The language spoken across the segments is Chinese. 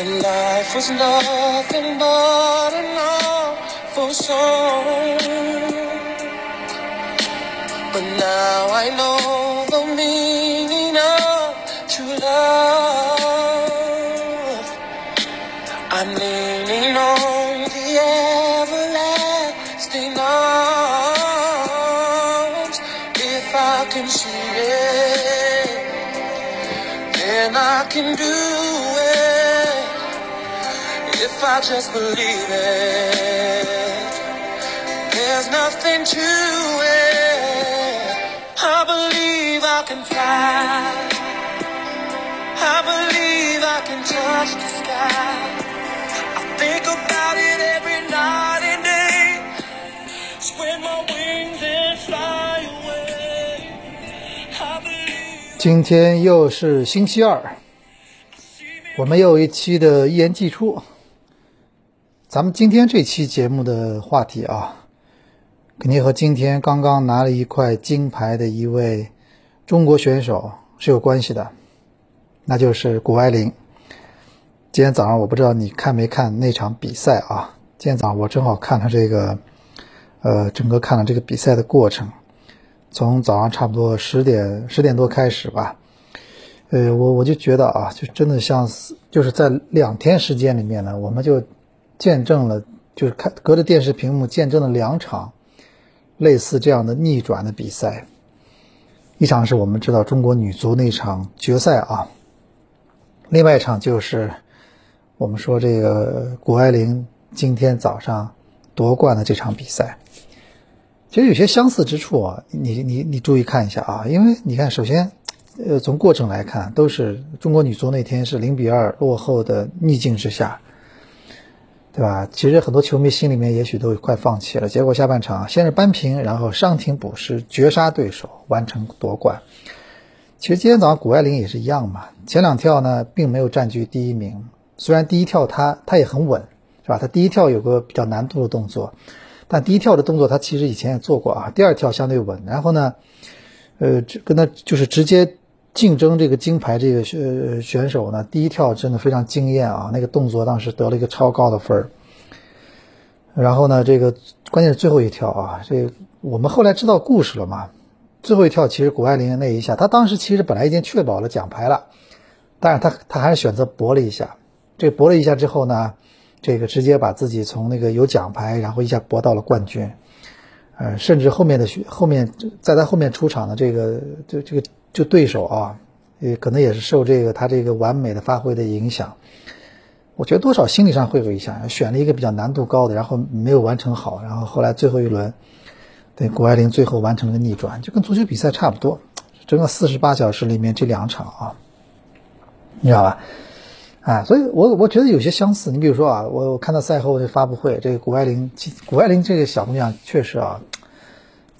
And life was nothing but an awful song. But now I know the meaning I just believe it, there's nothing to it. I believe I can fly. I believe I can touch the sky. I think about it every night and day. Spread my wings and fly away. I believe 今天又是星期二，我们又一期的一言既出。 咱们今天这期节目的话题啊，肯定和今天刚刚拿了一块金牌的一位中国选手是有关系的，那就是谷爱凌。今天早上我不知道你看没看那场比赛啊？今天早上我正好看了这个，呃，整个看了这个比赛的过程。从早上差不多十点十点多开始吧，呃，我我就觉得啊，就真的像就是在两天时间里面呢，我们就见证了，就是看隔着电视屏幕见证了两场类似这样的逆转的比赛。一场是我们知道中国女足那场决赛啊，另外一场就是我们说这个谷爱凌今天早上夺冠的这场比赛。其实有些相似之处啊，你你你注意看一下啊，因为你看，首先，呃，从过程来看，都是中国女足那天是零比二落后的逆境之下，对吧？其实很多球迷心里面也许都快放弃了。结果下半场先是扳平，然后伤停补时绝杀对手，完成夺冠。其实今天早上谷爱凌也是一样嘛，前两跳呢并没有占据第一名，虽然第一跳她她也很稳，是吧？她第一跳有个比较难度的动作。但第一跳的动作，她其实以前也做过啊。第二跳相对稳，然后呢，呃，跟她就是直接竞争这个金牌这个选选手呢，第一跳真的非常惊艳啊，那个动作当时得了一个超高的分儿。然后呢，这个关键是最后一跳啊，这我们后来知道故事了嘛。最后一跳其实谷爱凌那一下，她当时其实本来已经确保了奖牌了，但是她她还是选择搏了一下。这搏了一下之后呢？这个直接把自己从那个有奖牌，然后一下搏到了冠军，呃，甚至后面的后面在她后面出场的这个这这个就对手啊，也可能也是受这个他这个完美的发挥的影响，我觉得多少心理上会有一下，选了一个比较难度高的，然后没有完成好，然后后来最后一轮，对谷爱凌最后完成了逆转，就跟足球比赛差不多，整个四十八小时里面这两场啊，你知道吧？啊，所以我我觉得有些相似。你比如说啊，我我看到赛后的发布会，这个谷爱凌，谷爱凌这个小姑娘确实啊，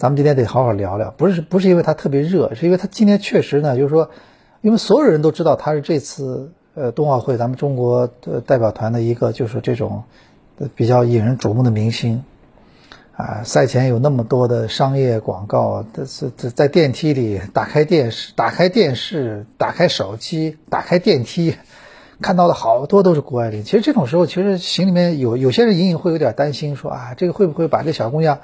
咱们今天得好好聊聊。不是不是因为她特别热，是因为她今天确实呢，就是说，因为所有人都知道她是这次呃冬奥会咱们中国的代表团的一个就是这种比较引人瞩目的明星啊。赛前有那么多的商业广告，在在在电梯里打开电视、打开电视、打开手机、打开电梯。看到的好多都是谷爱凌，其实这种时候，其实心里面有有些人隐隐会有点担心，说啊，这个会不会把这小姑娘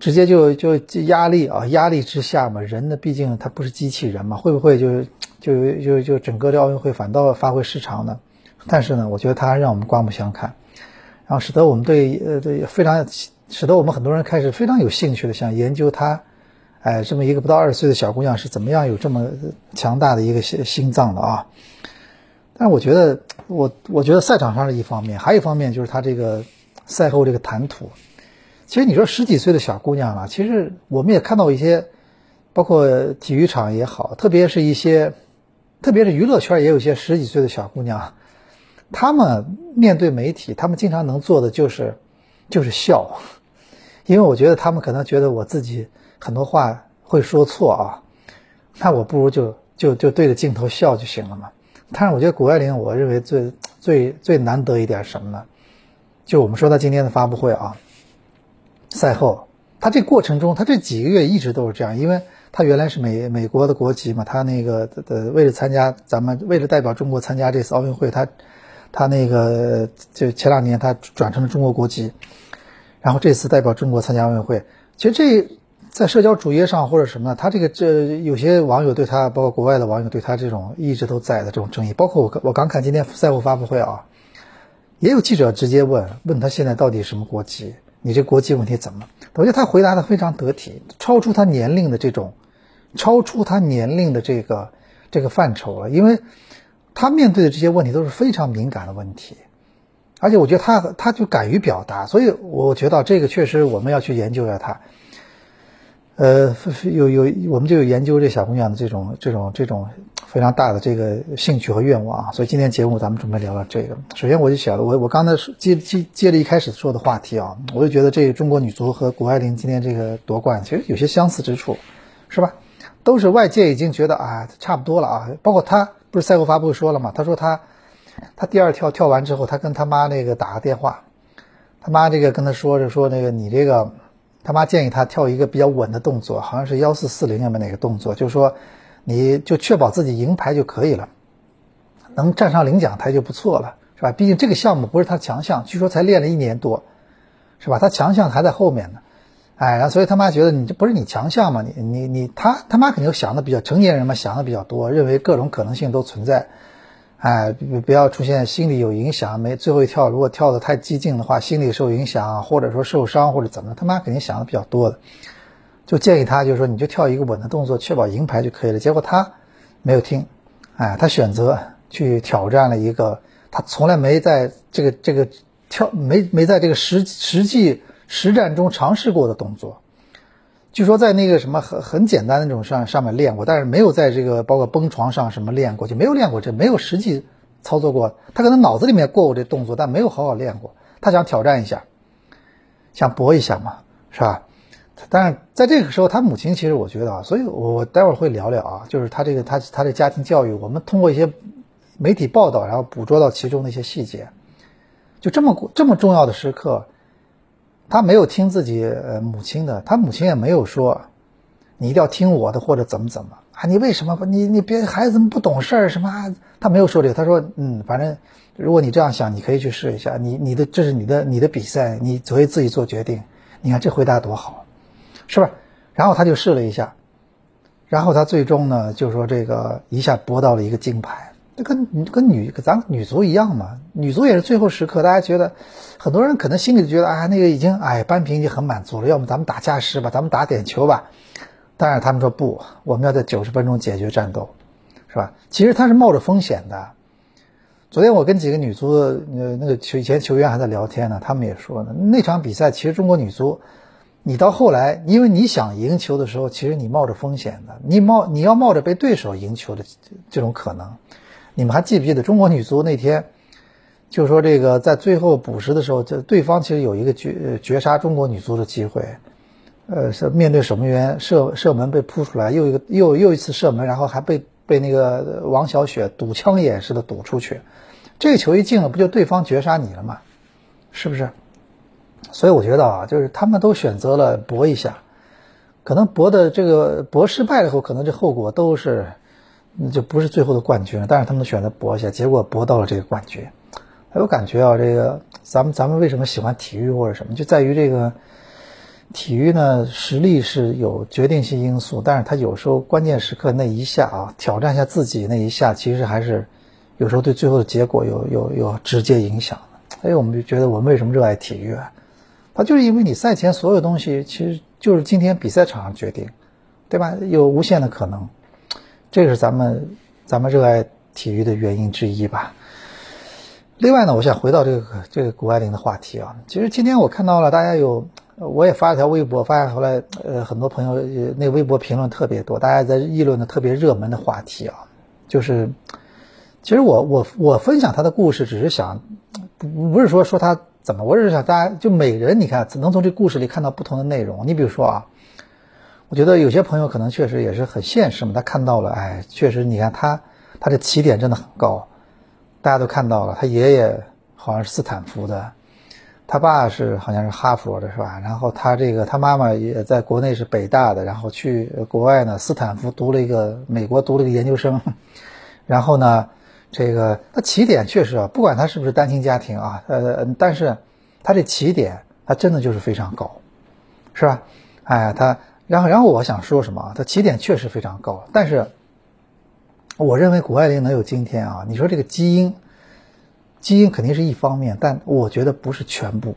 直接就就压力啊，压力之下嘛，人呢毕竟他不是机器人嘛，会不会就就就就整个的奥运会反倒发挥失常呢？但是呢，我觉得他让我们刮目相看，然后使得我们对呃对非常使得我们很多人开始非常有兴趣的想研究她，哎，这么一个不到二十岁的小姑娘是怎么样有这么强大的一个心心脏的啊？但是我觉得，我我觉得赛场上是一方面，还有一方面就是他这个赛后这个谈吐。其实你说十几岁的小姑娘啊，其实我们也看到一些，包括体育场也好，特别是一些，特别是娱乐圈也有一些十几岁的小姑娘，她们面对媒体，她们经常能做的就是就是笑，因为我觉得她们可能觉得我自己很多话会说错啊，那我不如就就就对着镜头笑就行了嘛。但是我觉得谷爱凌，我认为最最最难得一点什么呢？就我们说她今天的发布会啊，赛后他这过程中，他这几个月一直都是这样，因为他原来是美美国的国籍嘛，他那个的为了参加咱们为了代表中国参加这次奥运会，他他那个就前两年他转成了中国国籍，然后这次代表中国参加奥运会。其实这在社交主页上或者什么，他这个这有些网友对他，包括国外的网友对他这种一直都在的这种争议，包括我我刚看今天赛后发布会啊，也有记者直接问问他现在到底什么国籍，你这国际问题怎么？我觉得他回答的非常得体，超出他年龄的这种，超出他年龄的这个这个范畴了，因为他面对的这些问题都是非常敏感的问题，而且我觉得他他就敢于表达，所以我觉得这个确实我们要去研究一下他。呃，有有，我们就有研究这小姑娘的这种这种这种非常大的这个兴趣和愿望啊，所以今天节目咱们准备聊聊这个。首先我就想了，我我刚才接接接着一开始说的话题啊，我就觉得这个中国女足和谷爱凌今天这个夺冠其实有些相似之处，是吧？都是外界已经觉得啊差不多了啊，包括她不是赛后发布会说了嘛，她说她她第二跳跳完之后，她跟她妈那个打个电话，她妈这个跟她说着说那个你这个。他妈建议他跳一个比较稳的动作，好像是幺四四零那么哪个动作，就是说，你就确保自己赢牌就可以了，能站上领奖台就不错了，是吧？毕竟这个项目不是他强项，据说才练了一年多，是吧？他强项还在后面呢，哎，然后所以他妈觉得你这不是你强项嘛？你你你他他妈肯定想的比较成年人嘛，想的比较多，认为各种可能性都存在。哎，不不要出现心理有影响，没最后一跳，如果跳的太激进的话，心理受影响，或者说受伤或者怎么，他妈肯定想的比较多的，就建议他，就是说你就跳一个稳的动作，确保银牌就可以了。结果他没有听，哎，他选择去挑战了一个他从来没在这个这个跳没没在这个实实际实战中尝试过的动作。据说在那个什么很很简单的那种上上面练过，但是没有在这个包括蹦床上什么练过，就没有练过这，没有实际操作过。他可能脑子里面过过这动作，但没有好好练过。他想挑战一下，想搏一下嘛，是吧？但是在这个时候，他母亲其实我觉得啊，所以我我待会儿会聊聊啊，就是他这个他他的家庭教育，我们通过一些媒体报道，然后捕捉到其中的一些细节，就这么这么重要的时刻。他没有听自己呃母亲的，他母亲也没有说，你一定要听我的或者怎么怎么啊？你为什么不你你别孩子怎么不懂事儿什么？他没有说这个，他说嗯，反正如果你这样想，你可以去试一下。你你的这是你的你的比赛，你可以自己做决定。你看这回答多好，是吧？然后他就试了一下，然后他最终呢，就说这个一下博到了一个金牌。那跟跟女咱女足一样嘛，女足也是最后时刻，大家觉得很多人可能心里觉得啊，那个已经哎扳平已经很满足了，要么咱们打加时吧，咱们打点球吧。但是他们说不，我们要在九十分钟解决战斗，是吧？其实他是冒着风险的。昨天我跟几个女足呃那个球以前球员还在聊天呢，他们也说呢，那场比赛其实中国女足，你到后来因为你想赢球的时候，其实你冒着风险的，你冒你要冒着被对手赢球的这种可能。你们还记不记得中国女足那天，就说这个在最后补时的时候，就对方其实有一个绝绝杀中国女足的机会，呃，是面对守门员射射门被扑出来，又一个又又一次射门，然后还被被那个王小雪堵枪眼似的堵出去，这个球一进了，不就对方绝杀你了吗？是不是？所以我觉得啊，就是他们都选择了搏一下，可能搏的这个搏失败了以后，可能这后果都是。那就不是最后的冠军了，但是他们选择搏一下，结果搏到了这个冠军。我感觉啊，这个咱们咱们为什么喜欢体育或者什么，就在于这个体育呢，实力是有决定性因素，但是他有时候关键时刻那一下啊，挑战一下自己那一下，其实还是有时候对最后的结果有有有直接影响的。所以我们就觉得我们为什么热爱体育啊？它就是因为你赛前所有东西其实就是今天比赛场上决定，对吧？有无限的可能。这是咱们咱们热爱体育的原因之一吧。另外呢，我想回到这个这个谷爱凌的话题啊。其实今天我看到了大家有，我也发了条微博，发现后来呃很多朋友那微博评论特别多，大家在议论的特别热门的话题啊，就是其实我我我分享他的故事，只是想不不是说说他怎么，我只是想大家就每人你看能从这故事里看到不同的内容。你比如说啊。我觉得有些朋友可能确实也是很现实嘛，他看到了，哎，确实，你看他，他的起点真的很高，大家都看到了，他爷爷好像是斯坦福的，他爸是好像是哈佛的，是吧？然后他这个他妈妈也在国内是北大的，然后去国外呢，斯坦福读了一个美国读了一个研究生，然后呢，这个他起点确实啊，不管他是不是单亲家庭啊，呃，但是他这起点他真的就是非常高，是吧？哎，他然后然后我想说什么啊？他起点确实非常高，但是我认为谷爱凌能有今天啊，你说这个基因，基因肯定是一方面，但我觉得不是全部。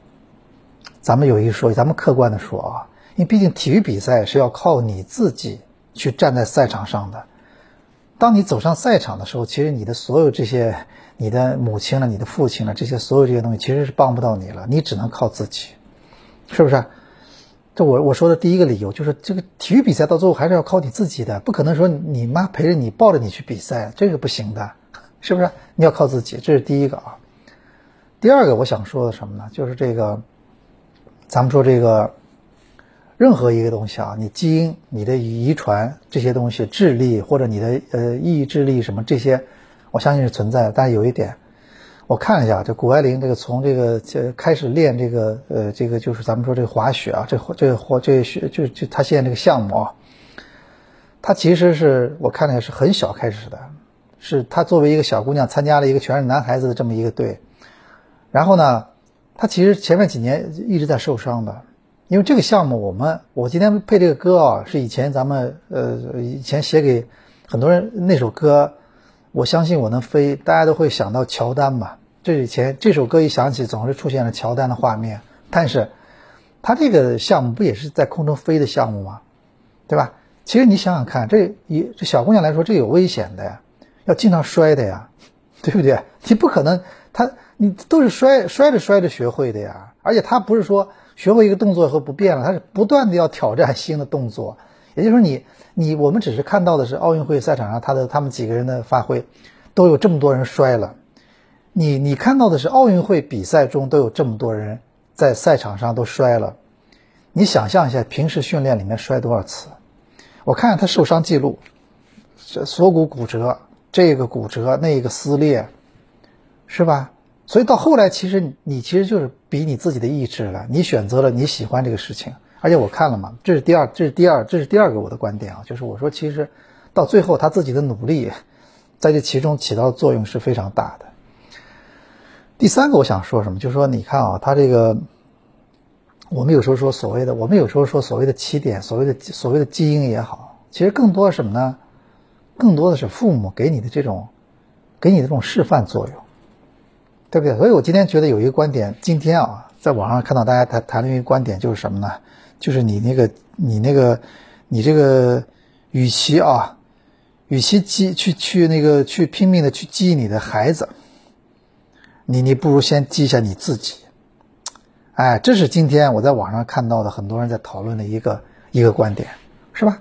咱们有一说，咱们客观的说啊，因为毕竟体育比赛是要靠你自己去站在赛场上的。当你走上赛场的时候，其实你的所有这些，你的母亲了，你的父亲了，这些所有这些东西其实是帮不到你了，你只能靠自己，是不是？这我我说的第一个理由就是，这个体育比赛到最后还是要靠你自己的，不可能说你妈陪着你抱着你去比赛，这个不行的，是不是？你要靠自己，这是第一个啊。第二个我想说的什么呢？就是这个，咱们说这个。任何一个东西啊，你基因、你的遗传这些东西、智力或者你的呃意志力什么这些，我相信是存在的。但有一点，我看了一下，这谷爱凌这个从这个这开始练这个呃这个就是咱们说这个滑雪啊，这这滑这雪就就她现在这个项目啊，他其实是我看了是很小开始的，是他作为一个小姑娘参加了一个全是男孩子的这么一个队，然后呢，他其实前面几年一直在受伤的。因为这个项目，我们我今天配这个歌啊，是以前咱们呃以前写给很多人那首歌，我相信我能飞，大家都会想到乔丹吧。这以前这首歌一响起，总是出现了乔丹的画面。但是，他这个项目不也是在空中飞的项目吗？对吧？其实你想想看，这一这小姑娘来说，这有危险的呀，要经常摔的呀，对不对？你不可能，他你都是摔摔着摔着学会的呀，而且他不是说。学会一个动作以后不变了，他是不断的要挑战新的动作。也就是说，你你我们只是看到的是奥运会赛场上他的他们几个人的发挥，都有这么多人摔了。你你看到的是奥运会比赛中都有这么多人在赛场上都摔了。你想象一下，平时训练里面摔多少次？我看看他受伤记录，这锁骨骨折，这个骨折，那个撕裂，是吧？所以到后来，其实你其实就是比你自己的意志了。你选择了你喜欢这个事情，而且我看了嘛，这是第二，这是第二，这是第二个我的观点啊，就是我说其实到最后他自己的努力在这其中起到的作用是非常大的。第三个我想说什么，就是说你看啊，他这个我们有时候说所谓的，我们有时候说所谓的起点，所谓的所谓的基因也好，其实更多什么呢？更多的是父母给你的这种给你的这种示范作用。对不对？所以我今天觉得有一个观点，今天啊，在网上看到大家谈谈论一个观点，就是什么呢？就是你那个，你那个，你这个，与其啊，与其激去去那个去拼命的去激你的孩子，你你不如先激一下你自己。哎，这是今天我在网上看到的很多人在讨论的一个一个观点，是吧？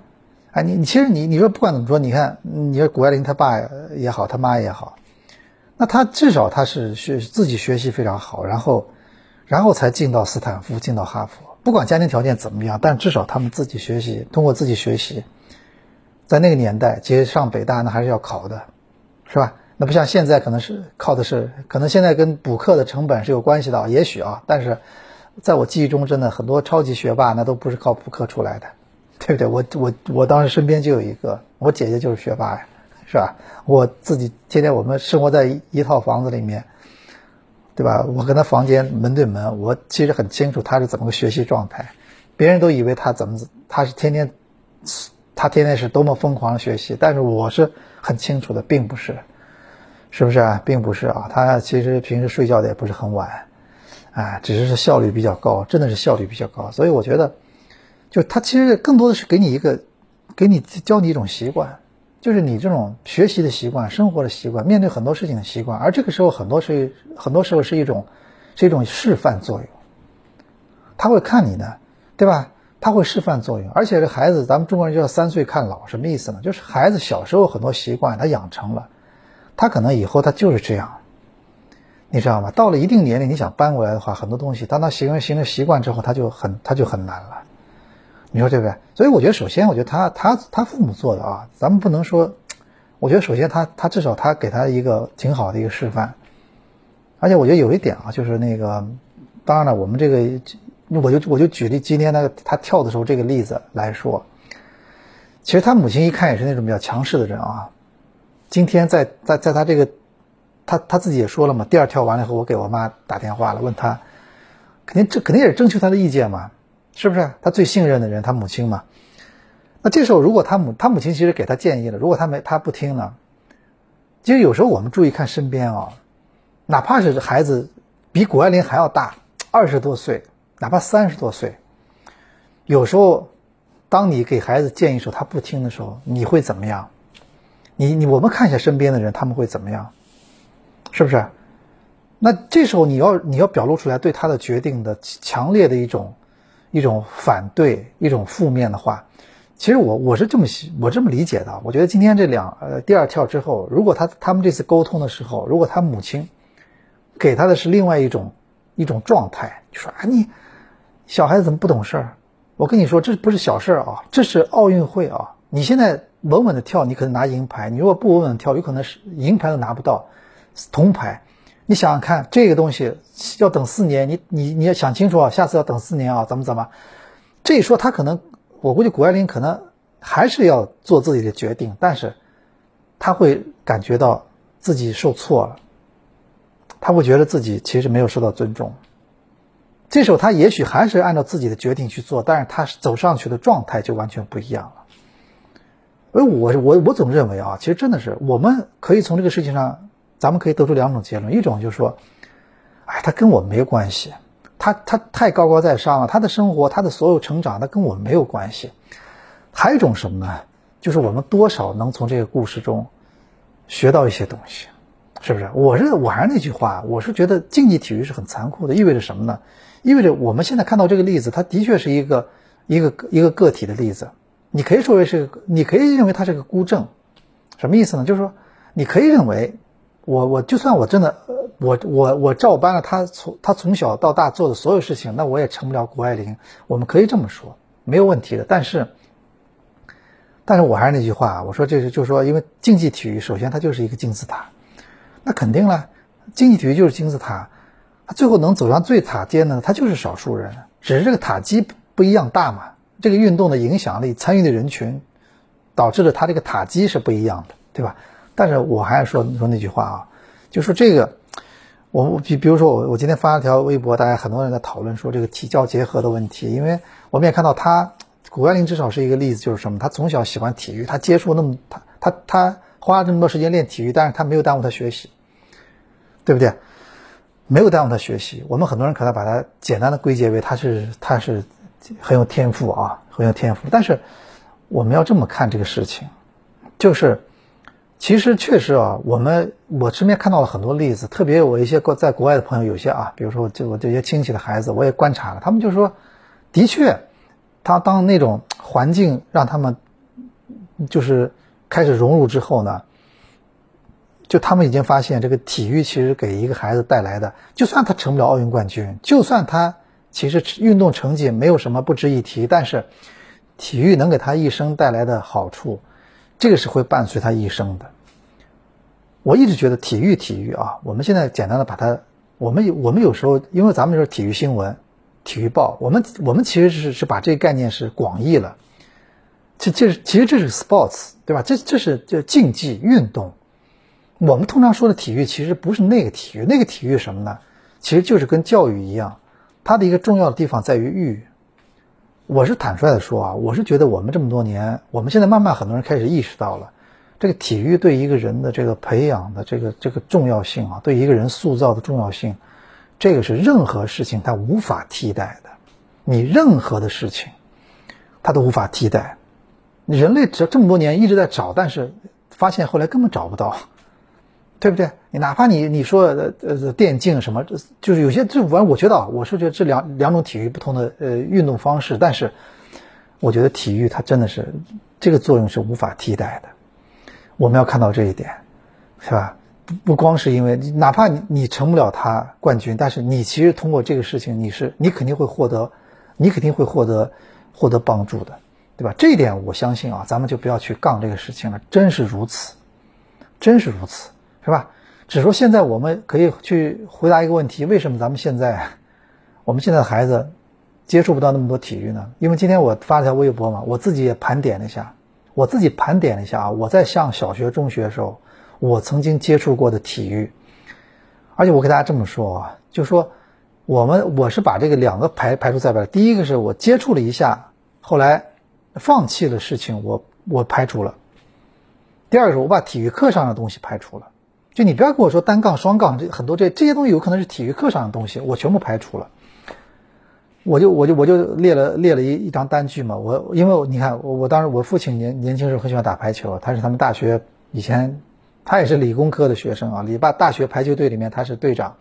哎，你你其实你你说不管怎么说，你看，你说谷爱凌她爸也好，他妈也好。那他至少他是学自己学习非常好，然后，然后才进到斯坦福，进到哈佛。不管家庭条件怎么样，但至少他们自己学习，通过自己学习，在那个年代，其实上北大那还是要考的，是吧？那不像现在，可能是靠的是，可能现在跟补课的成本是有关系的，也许啊。但是，在我记忆中，真的很多超级学霸那都不是靠补课出来的，对不对？我我我当时身边就有一个，我姐姐就是学霸呀。是吧？我自己天天我们生活在一一套房子里面，对吧？我跟他房间门对门，我其实很清楚他是怎么个学习状态。别人都以为他怎么他是天天他天天是多么疯狂的学习，但是我是很清楚的，并不是，是不是啊？并不是啊，他其实平时睡觉的也不是很晚，啊，只是是效率比较高，真的是效率比较高。所以我觉得，就他其实更多的是给你一个，给你教你一种习惯。就是你这种学习的习惯、生活的习惯、面对很多事情的习惯，而这个时候很多是很多时候是一种是一种示范作用。他会看你的，对吧？他会示范作用，而且这孩子，咱们中国人叫三岁看老，什么意思呢？就是孩子小时候很多习惯他养成了，他可能以后他就是这样，你知道吗？到了一定年龄，你想搬过来的话，很多东西当他形成形成习惯之后，他就很他就很难了。你说对不对？所以我觉得，首先，我觉得他他他父母做的啊，咱们不能说。我觉得首先他他至少他给他一个挺好的一个示范，而且我觉得有一点啊，就是那个，当然了，我们这个，我就我就举例今天那个他跳的时候这个例子来说，其实他母亲一看也是那种比较强势的人啊。今天在在在他这个他他自己也说了嘛，第二跳完了以后，我给我妈打电话了，问他，肯定这肯定也是征求他的意见嘛，是不是？他最信任的人，他母亲嘛。那这时候如果他母他母亲其实给他建议了，如果他没他不听呢？其实有时候我们注意看身边啊，哪怕是孩子比谷爱凌还要大，二十多岁，哪怕三十多岁，有时候当你给孩子建议时候，他不听的时候，你会怎么样？你你我们看一下身边的人，他们会怎么样？是不是？那这时候你要你要表露出来对他的决定的强烈的一种一种反对，一种负面的话。其实我我是这么我这么理解的，我觉得今天这两呃第二跳之后，如果他他们这次沟通的时候，如果他母亲给他的是另外一种一种状态，就说啊你小孩子怎么不懂事儿？我跟你说这不是小事儿啊，这是奥运会啊！你现在稳稳的跳，你可能拿银牌；你如果不稳稳跳，有可能是银牌都拿不到，铜牌。你想想看，这个东西要等四年，你你你要想清楚啊，下次要等四年啊，怎么怎么？这一说他可能。我估计谷爱凌可能还是要做自己的决定，但是他会感觉到自己受挫了，他会觉得自己其实没有受到尊重。这时候他也许还是按照自己的决定去做，但是他走上去的状态就完全不一样了。而我我我总认为啊，其实真的是我们可以从这个事情上，咱们可以得出两种结论：一种就是说，哎，他跟我没关系。他他太高高在上了，他的生活，他的所有成长，那跟我没有关系。还有一种什么呢？就是我们多少能从这个故事中学到一些东西，是不是？我是我还是那句话，我是觉得竞技体育是很残酷的，意味着什么呢？意味着我们现在看到这个例子，它的确是一个一个一个个体的例子。你可以说为是，你可以认为它是个孤证，什么意思呢？就是说，你可以认为。我我就算我真的，我我我照搬了他从他从小到大做的所有事情，那我也成不了谷爱凌。我们可以这么说，没有问题的。但是，但是我还是那句话，我说这是就是说，因为竞技体育首先它就是一个金字塔，那肯定了，竞技体育就是金字塔，它最后能走上最塔尖的，它就是少数人，只是这个塔基不一样大嘛。这个运动的影响力、参与的人群，导致了它这个塔基是不一样的，对吧？但是我还是说说那句话啊，就说这个，我比比如说我我今天发了条微博，大家很多人在讨论说这个体教结合的问题，因为我们也看到他谷爱凌至少是一个例子，就是什么，他从小喜欢体育，他接触那么他他他花了这么多时间练体育，但是他没有耽误他学习，对不对？没有耽误他学习。我们很多人可能把它简单的归结为他是他是很有天赋啊，很有天赋。但是我们要这么看这个事情，就是。其实确实啊，我们我身边看到了很多例子，特别我一些国在国外的朋友，有些啊，比如说就我这些亲戚的孩子，我也观察了，他们就说，的确，他当那种环境让他们就是开始融入之后呢，就他们已经发现这个体育其实给一个孩子带来的，就算他成不了奥运冠军，就算他其实运动成绩没有什么不值一提，但是体育能给他一生带来的好处。这个是会伴随他一生的。我一直觉得体育，体育啊，我们现在简单的把它，我们有我们有时候，因为咱们是体育新闻、体育报，我们我们其实是是把这个概念是广义了。这这其实这是 sports，对吧？这这是叫竞技运动。我们通常说的体育，其实不是那个体育，那个体育什么呢？其实就是跟教育一样，它的一个重要的地方在于育。我是坦率的说啊，我是觉得我们这么多年，我们现在慢慢很多人开始意识到了，这个体育对一个人的这个培养的这个这个重要性啊，对一个人塑造的重要性，这个是任何事情它无法替代的。你任何的事情，它都无法替代。你人类这这么多年一直在找，但是发现后来根本找不到。对不对？你哪怕你你说呃呃电竞什么，就是有些这玩我觉得啊我是觉得这两两种体育不同的呃运动方式，但是我觉得体育它真的是这个作用是无法替代的。我们要看到这一点，是吧？不不光是因为哪怕你你成不了他冠军，但是你其实通过这个事情，你是你肯定会获得，你肯定会获得获得帮助的，对吧？这一点我相信啊，咱们就不要去杠这个事情了，真是如此，真是如此。是吧？只说现在我们可以去回答一个问题：为什么咱们现在，我们现在的孩子接触不到那么多体育呢？因为今天我发了条微博嘛，我自己也盘点了一下，我自己盘点了一下啊，我在上小学、中学的时候，我曾经接触过的体育，而且我给大家这么说啊，就说我们我是把这个两个排排除在外。第一个是我接触了一下，后来放弃了事情，我我排除了。第二个是我把体育课上的东西排除了。就你不要跟我说单杠、双杠这很多这这些东西有可能是体育课上的东西，我全部排除了。我就我就我就列了列了一一张单据嘛，我因为你看我我当时我父亲年年轻时候很喜欢打排球，他是他们大学以前他也是理工科的学生啊，理大大学排球队里面他是队长，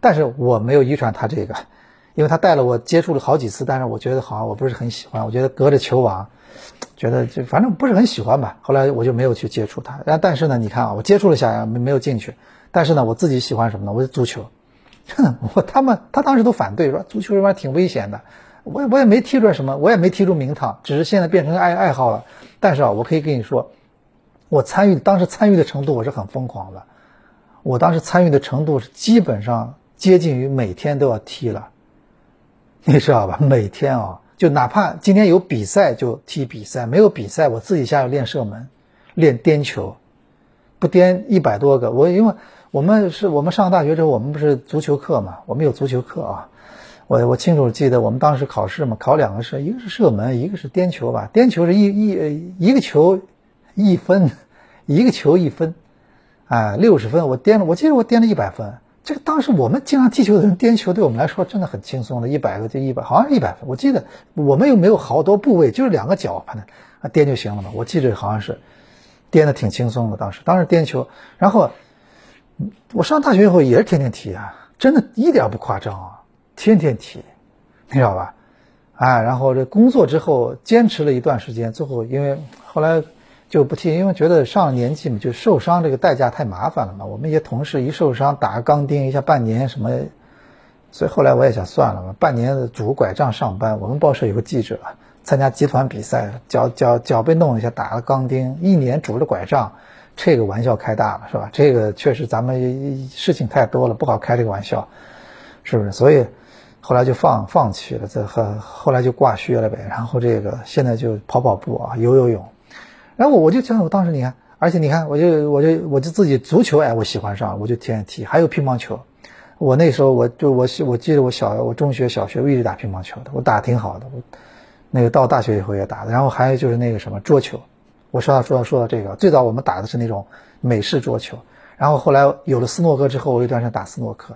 但是我没有遗传他这个，因为他带了我接触了好几次，但是我觉得好像我不是很喜欢，我觉得隔着球网，觉得就反正不是很喜欢吧，后来我就没有去接触他，然后但是呢，你看啊，我接触了一下没没有进去，但是呢，我自己喜欢什么呢？我足球。我他们他当时都反对说足球这玩意儿挺危险的，我我也没踢出来什么，我也没踢出名堂，只是现在变成爱爱好了。但是啊，我可以跟你说，我参与当时参与的程度我是很疯狂的，我当时参与的程度是基本上接近于每天都要踢了，你知道吧？每天啊，就哪怕今天有比赛就踢比赛，没有比赛我自己下去练射门，练颠球，不颠一百多个，我因为。我们是我们上大学之后，我们不是足球课嘛？我们有足球课啊。我我清楚记得，我们当时考试嘛，考两个试，一个是射门，一个是颠球吧。颠球是一一一个球一分，一个球一分，啊，六十分。我颠了，我记得我颠了一百分。这个当时我们经常踢球的人颠球，对我们来说真的很轻松的，一百个就一百，好像是一百分。我记得我们又没有好多部位，就是两个脚，反正啊颠就行了嘛。我记得好像是颠的挺轻松的，当时当时颠球，然后。我上大学以后也是天天踢啊，真的一点不夸张啊，天天踢，你知道吧？哎，然后这工作之后坚持了一段时间，最后因为后来就不踢，因为觉得上了年纪嘛，就受伤这个代价太麻烦了嘛。我们一些同事一受伤打个钢钉一下半年什么，所以后来我也想算了嘛，半年拄拐杖上班。我们报社有个记者参加集团比赛，脚脚脚被弄一下打了钢钉，一年拄着拐杖。这个玩笑开大了是吧？这个确实咱们事情太多了，不好开这个玩笑，是不是？所以后来就放放弃了，这后后来就挂靴了呗。然后这个现在就跑跑步啊，游游泳。然后我就想，我当时你看，而且你看，我就我就我就自己足球哎，我喜欢上，我就天天踢。还有乒乓球，我那时候我就我我记得我小我中学小学我一直打乒乓球的，我打的挺好的。我那个到大学以后也打的。然后还有就是那个什么桌球。我说到说到说到这个，最早我们打的是那种美式桌球，然后后来有了斯诺克之后，我有段时间打斯诺克，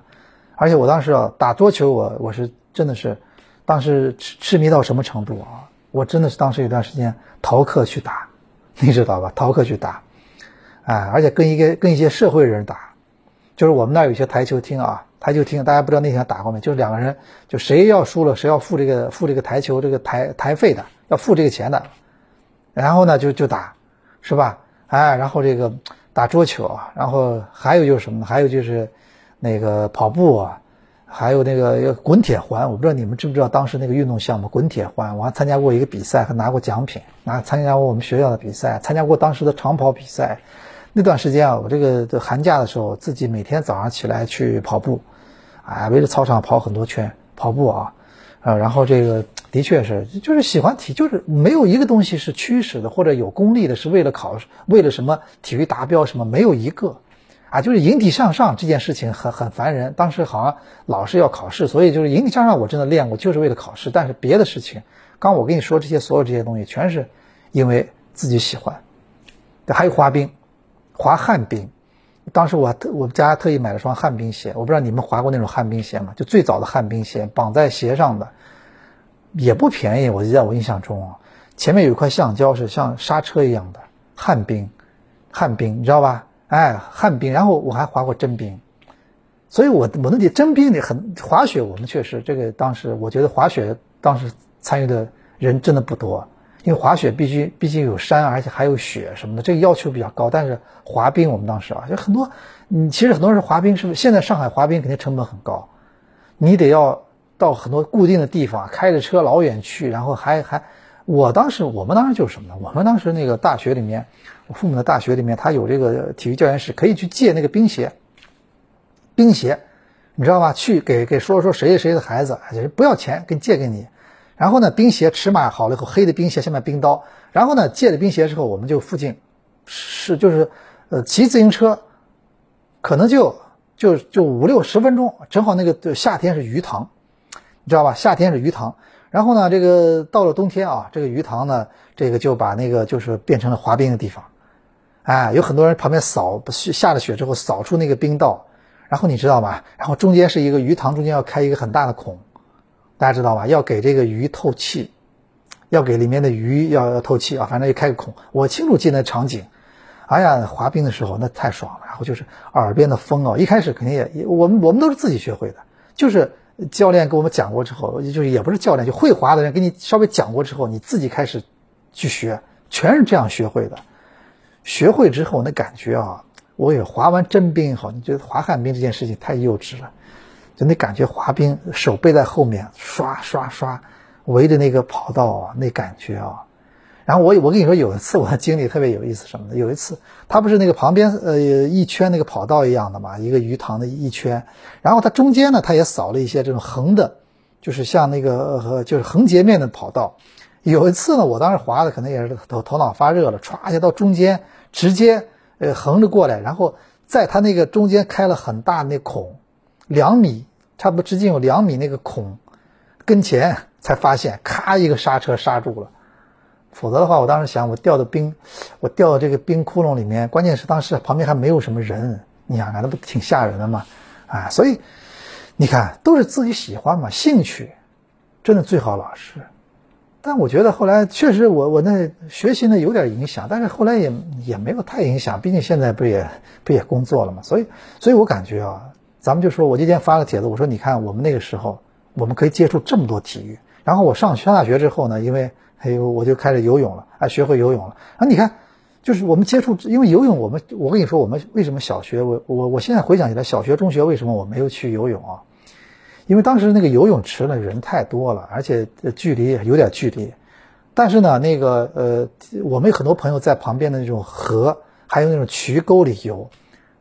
而且我当时啊打桌球，我我是真的是，当时痴痴迷到什么程度啊？我真的是当时有段时间逃课去打，你知道吧？逃课去打，哎，而且跟一个跟一些社会人打，就是我们那儿有些台球厅啊，台球厅大家不知道那天打过没？就两个人，就谁要输了，谁要付这个付这个台球这个台台费的，要付这个钱的。然后呢，就就打，是吧？哎，然后这个打桌球，然后还有就是什么呢？还有就是那个跑步啊，还有那个滚铁环。我不知道你们知不知道当时那个运动项目滚铁环，我还参加过一个比赛，还拿过奖品，拿参加过我们学校的比赛，参加过当时的长跑比赛。那段时间啊，我这个寒假的时候，自己每天早上起来去跑步，哎，围着操场跑很多圈跑步啊，啊，然后这个。的确是，就是喜欢体，就是没有一个东西是驱使的，或者有功利的，是为了考，为了什么体育达标什么，没有一个，啊，就是引体向上这件事情很很烦人。当时好像老是要考试，所以就是引体向上，我真的练过，就是为了考试。但是别的事情，刚我跟你说这些所有这些东西，全是因为自己喜欢。还有滑冰，滑旱冰，当时我特我们家特意买了双旱冰鞋，我不知道你们滑过那种旱冰鞋吗？就最早的旱冰鞋，绑在鞋上的。也不便宜，我记在我印象中啊，前面有一块橡胶是像刹车一样的旱冰，旱冰你知道吧？哎，旱冰，然后我还滑过真冰，所以我我那里真冰里很滑雪，我们确实这个当时我觉得滑雪当时参与的人真的不多，因为滑雪必须毕竟有山，而且还有雪什么的，这个要求比较高。但是滑冰我们当时啊，就很多，你其实很多人滑冰是不是？现在上海滑冰肯定成本很高，你得要。到很多固定的地方，开着车老远去，然后还还，我当时我们当时就是什么呢？我们当时那个大学里面，我父母的大学里面，他有这个体育教研室，可以去借那个冰鞋。冰鞋，你知道吧？去给给说说谁谁谁的孩子，就是不要钱，给借给你。然后呢，冰鞋尺码好了以后，黑的冰鞋下面冰刀。然后呢，借了冰鞋之后，我们就附近是就是呃骑自行车，可能就就就五六十分钟，正好那个夏天是鱼塘，你知道吧？夏天是鱼塘，然后呢，这个到了冬天啊，这个鱼塘呢，这个就把那个就是变成了滑冰的地方，哎，有很多人旁边扫下了雪之后扫出那个冰道，然后你知道吗？然后中间是一个鱼塘，中间要开一个很大的孔，大家知道吧？要给这个鱼透气，要给里面的鱼要要透气啊，反正就开个孔。我清楚记得场景。哎呀，滑冰的时候那太爽了，然后就是耳边的风啊，一开始肯定也我们我们都是自己学会的，就是教练给我们讲过之后，就是也不是教练，就会滑的人给你稍微讲过之后，你自己开始去学，全是这样学会的。学会之后那感觉啊，我也滑完真冰以后，你觉得滑旱冰这件事情太幼稚了，就那感觉滑冰手背在后面刷刷刷围着那个跑道啊，那感觉啊。然后我我跟你说，有一次我的经历特别有意思，什么的？有一次，它不是那个旁边呃一圈那个跑道一样的嘛，一个鱼塘的一圈，然后它中间呢，它也扫了一些这种横的，就是像那个呃就是横截面的跑道。有一次呢，我当时滑的可能也是头头脑发热了，歘一下到中间直接呃横着过来，然后在它那个中间开了很大那孔，两米差不多直径有两米那个孔跟前才发现，咔一个刹车刹住了。否则的话，我当时想，我掉到冰，我掉到这个冰窟窿里面，关键是当时旁边还没有什么人，你想想，那不挺吓人的吗？啊，所以你看，都是自己喜欢嘛，兴趣真的最好老师。但我觉得后来确实，我我那学习呢有点影响，但是后来也也没有太影响，毕竟现在不也不也工作了嘛。所以，所以我感觉啊，咱们就说我今天发了帖子，我说你看我们那个时候，我们可以接触这么多体育。然后我上上大学之后呢，因为哎我就开始游泳了，啊，学会游泳了。啊，你看，就是我们接触，因为游泳，我们我跟你说，我们为什么小学我我我现在回想起来，小学中学为什么我没有去游泳啊？因为当时那个游泳池呢人太多了，而且距离有点距离。但是呢，那个呃，我们有很多朋友在旁边的那种河，还有那种渠沟里游。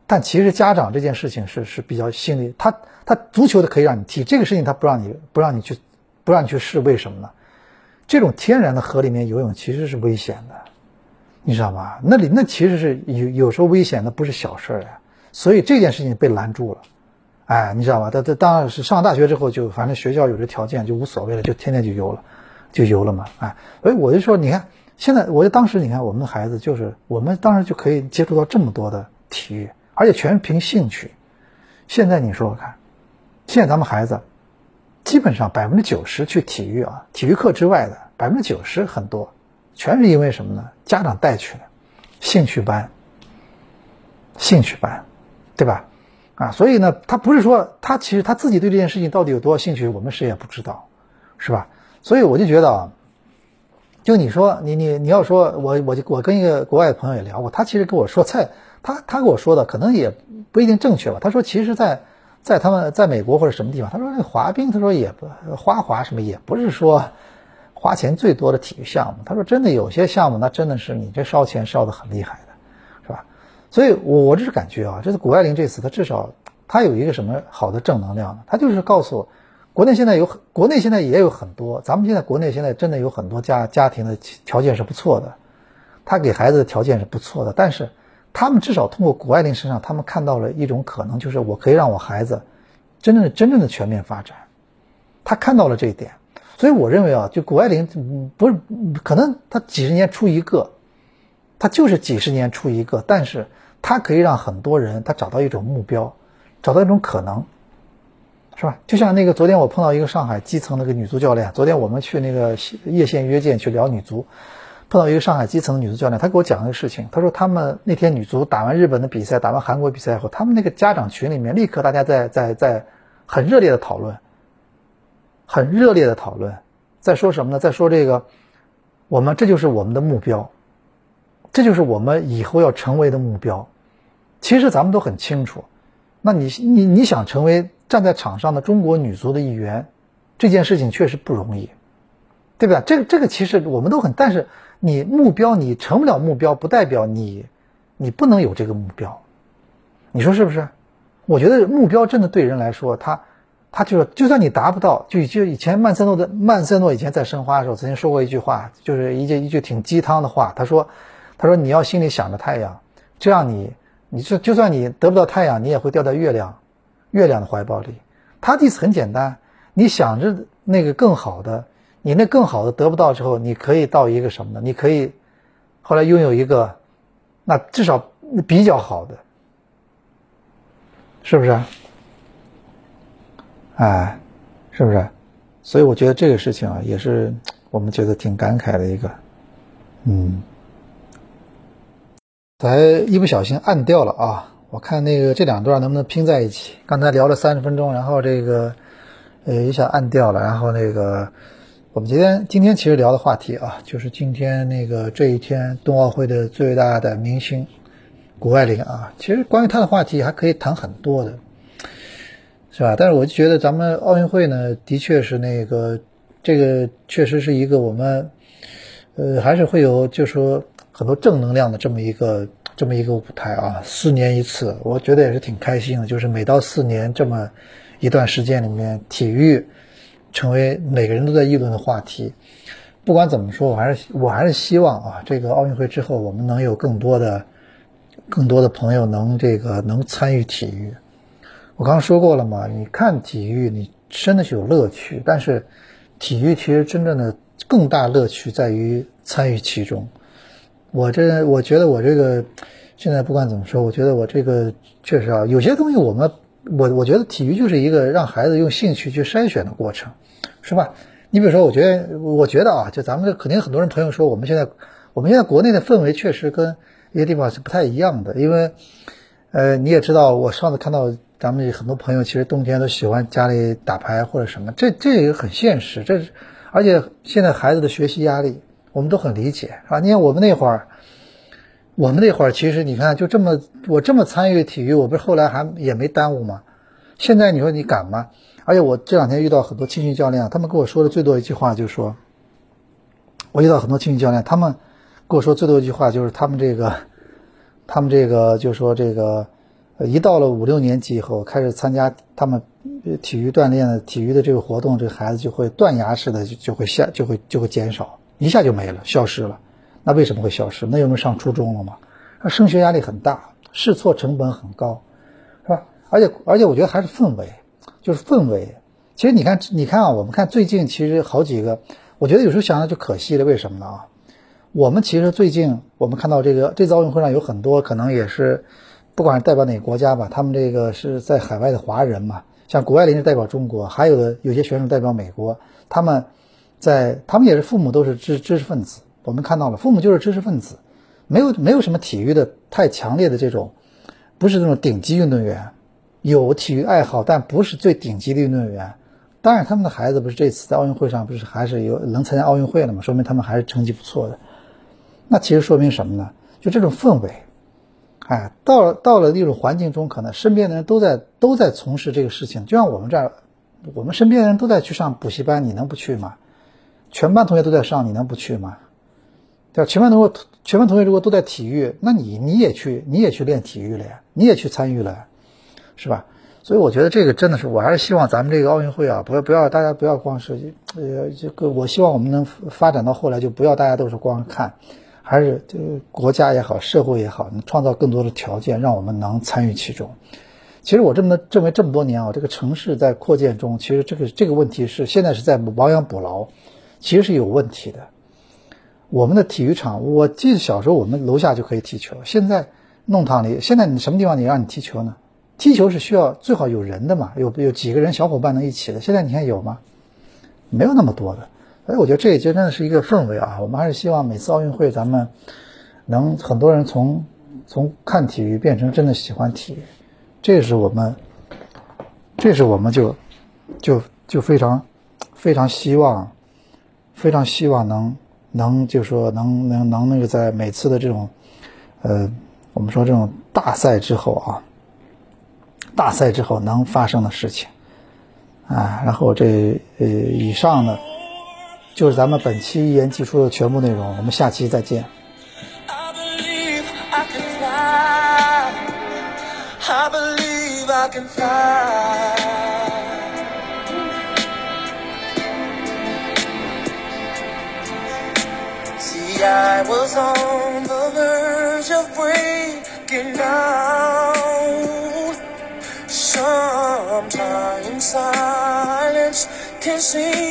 但其实家长这件事情是是比较心里，他他足球的可以让你踢，这个事情他不让你不让你去不让你去试，为什么呢？这种天然的河里面游泳其实是危险的，你知道吗？那里那其实是有有时候危险的不是小事儿呀，所以这件事情被拦住了，哎，你知道吧？他他当然是上大学之后就反正学校有这条件就无所谓了，就天天就游了，就游了嘛，哎，所以我就说，你看现在，我就当时你看我们的孩子就是我们当时就可以接触到这么多的体育，而且全是凭兴趣。现在你说说看，现在咱们孩子。基本上百分之九十去体育啊，体育课之外的百分之九十很多，全是因为什么呢？家长带去的，兴趣班，兴趣班，对吧？啊，所以呢，他不是说他其实他自己对这件事情到底有多少兴趣，我们谁也不知道，是吧？所以我就觉得啊，就你说你你你要说我我就我跟一个国外的朋友也聊过，他其实跟我说，在他他跟我说的可能也不一定正确吧。他说，其实，在在他们在美国或者什么地方，他说那滑冰，他说也不花滑什么也不是说花钱最多的体育项目。他说真的有些项目那真的是你这烧钱烧的很厉害的，是吧？所以，我我这是感觉啊，这次谷爱凌这次他至少他有一个什么好的正能量呢？他就是告诉，国内现在有很国内现在也有很多，咱们现在国内现在真的有很多家家庭的条件是不错的，他给孩子的条件是不错的，但是。他们至少通过谷爱凌身上，他们看到了一种可能，就是我可以让我孩子真正的、真正的全面发展。他看到了这一点，所以我认为啊，就谷爱凌不是可能他几十年出一个，他就是几十年出一个，但是他可以让很多人他找到一种目标，找到一种可能，是吧？就像那个昨天我碰到一个上海基层那个女足教练，昨天我们去那个叶县约见去聊女足。碰到一个上海基层女足教练，她给我讲一个事情。她说他们那天女足打完日本的比赛，打完韩国比赛以后，他们那个家长群里面立刻大家在在在很热烈的讨论，很热烈的讨论，在说什么呢？在说这个，我们这就是我们的目标，这就是我们以后要成为的目标。其实咱们都很清楚，那你你你想成为站在场上的中国女足的一员，这件事情确实不容易，对吧？这个这个其实我们都很，但是。你目标你成不了目标，不代表你，你不能有这个目标，你说是不是？我觉得目标真的对人来说，他，他就是就算你达不到，就就以前曼森诺的曼森诺以前在申花的时候曾经说过一句话，就是一句一句挺鸡汤的话，他说，他说你要心里想着太阳，这样你，你就就算你得不到太阳，你也会掉在月亮月亮的怀抱里。他的意思很简单，你想着那个更好的，你那更好的得不到之后，你可以到一个什么呢？你可以后来拥有一个，那至少比较好的，是不是？哎，是不是？所以我觉得这个事情啊，也是我们觉得挺感慨的一个，嗯，才一不小心按掉了啊。我看那个这两段能不能拼在一起？刚才聊了三十分钟，然后这个呃一下按掉了，然后那个我们今天今天其实聊的话题啊，就是今天那个这一天冬奥会的最大的明星谷爱凌啊，其实关于她的话题还可以谈很多的，是吧？但是我就觉得咱们奥运会呢，的确是那个这个确实是一个我们呃还是会有就说很多正能量的这么一个。这么一个舞台啊，四年一次，我觉得也是挺开心的。就是每到四年这么一段时间里面，体育成为每个人都在议论的话题。不管怎么说，我还是我还是希望啊，这个奥运会之后，我们能有更多的、更多的朋友能这个能参与体育。我刚刚说过了嘛，你看体育，你真的是有乐趣，但是体育其实真正的更大乐趣在于参与其中。我这我觉得我这个现在不管怎么说，我觉得我这个确实啊，有些东西我们我我觉得体育就是一个让孩子用兴趣去筛选的过程，是吧？你比如说，我觉得我觉得啊，就咱们这肯定很多人朋友说，我们现在我们现在国内的氛围确实跟一些地方是不太一样的，因为呃你也知道，我上次看到咱们很多朋友其实冬天都喜欢家里打牌或者什么，这这也很现实，这是而且现在孩子的学习压力。我们都很理解，啊。你看我们那会儿，我们那会儿其实你看就这么我这么参与体育，我不是后来还也没耽误吗？现在你说你敢吗？而且我这两天遇到很多青训教练，他们跟我说的最多一句话就是说，我遇到很多青训教练，他们跟我说最多一句话就是他们这个，他们这个就说这个，一到了五六年级以后，开始参加他们体育锻炼的体育的这个活动，这个孩子就会断崖式的就就会下就会就会减少。一下就没了，消失了。那为什么会消失？那有没有上初中了吗？升学压力很大，试错成本很高，是吧？而且而且，我觉得还是氛围，就是氛围。其实你看，你看啊，我们看最近其实好几个，我觉得有时候想想就可惜了。为什么呢？啊，我们其实最近我们看到这个这次奥运会上有很多可能也是，不管是代表哪个国家吧，他们这个是在海外的华人嘛，像谷爱凌是代表中国，还有的有些选手代表美国，他们。在他们也是父母都是知知识分子，我们看到了父母就是知识分子，没有没有什么体育的太强烈的这种，不是这种顶级运动员，有体育爱好但不是最顶级的运动员。当然他们的孩子不是这次在奥运会上不是还是有能参加奥运会了吗？说明他们还是成绩不错的。那其实说明什么呢？就这种氛围，哎，到了到了那种环境中，可能身边的人都在都在从事这个事情，就像我们这儿，我们身边的人都在去上补习班，你能不去吗？全班同学都在上，你能不去吗？对吧？全班同学，全班同学如果都在体育，那你你也去，你也去练体育了呀，你也去参与了，是吧？所以我觉得这个真的是，我还是希望咱们这个奥运会啊，不要不要大家不要光是呃这个，我希望我们能发展到后来，就不要大家都是光看，还是这个国家也好，社会也好，能创造更多的条件，让我们能参与其中。其实我这么认为，这么多年啊，这个城市在扩建中，其实这个这个问题是现在是在亡羊补牢。其实是有问题的。我们的体育场，我记得小时候我们楼下就可以踢球，现在弄堂里，现在你什么地方你让你踢球呢？踢球是需要最好有人的嘛，有有几个人小伙伴能一起的。现在你看有吗？没有那么多的。所以我觉得这也真的是一个氛围啊。我们还是希望每次奥运会咱们能很多人从从看体育变成真的喜欢体育，这是我们，这是我们就就就非常非常希望。非常希望能能就说能能能那个在每次的这种，呃，我们说这种大赛之后啊，大赛之后能发生的事情，啊，然后这呃以上呢，就是咱们本期一言既出的全部内容，我们下期再见。I believe I can fly. See, I was on the verge of breaking down. Sometimes silence can see.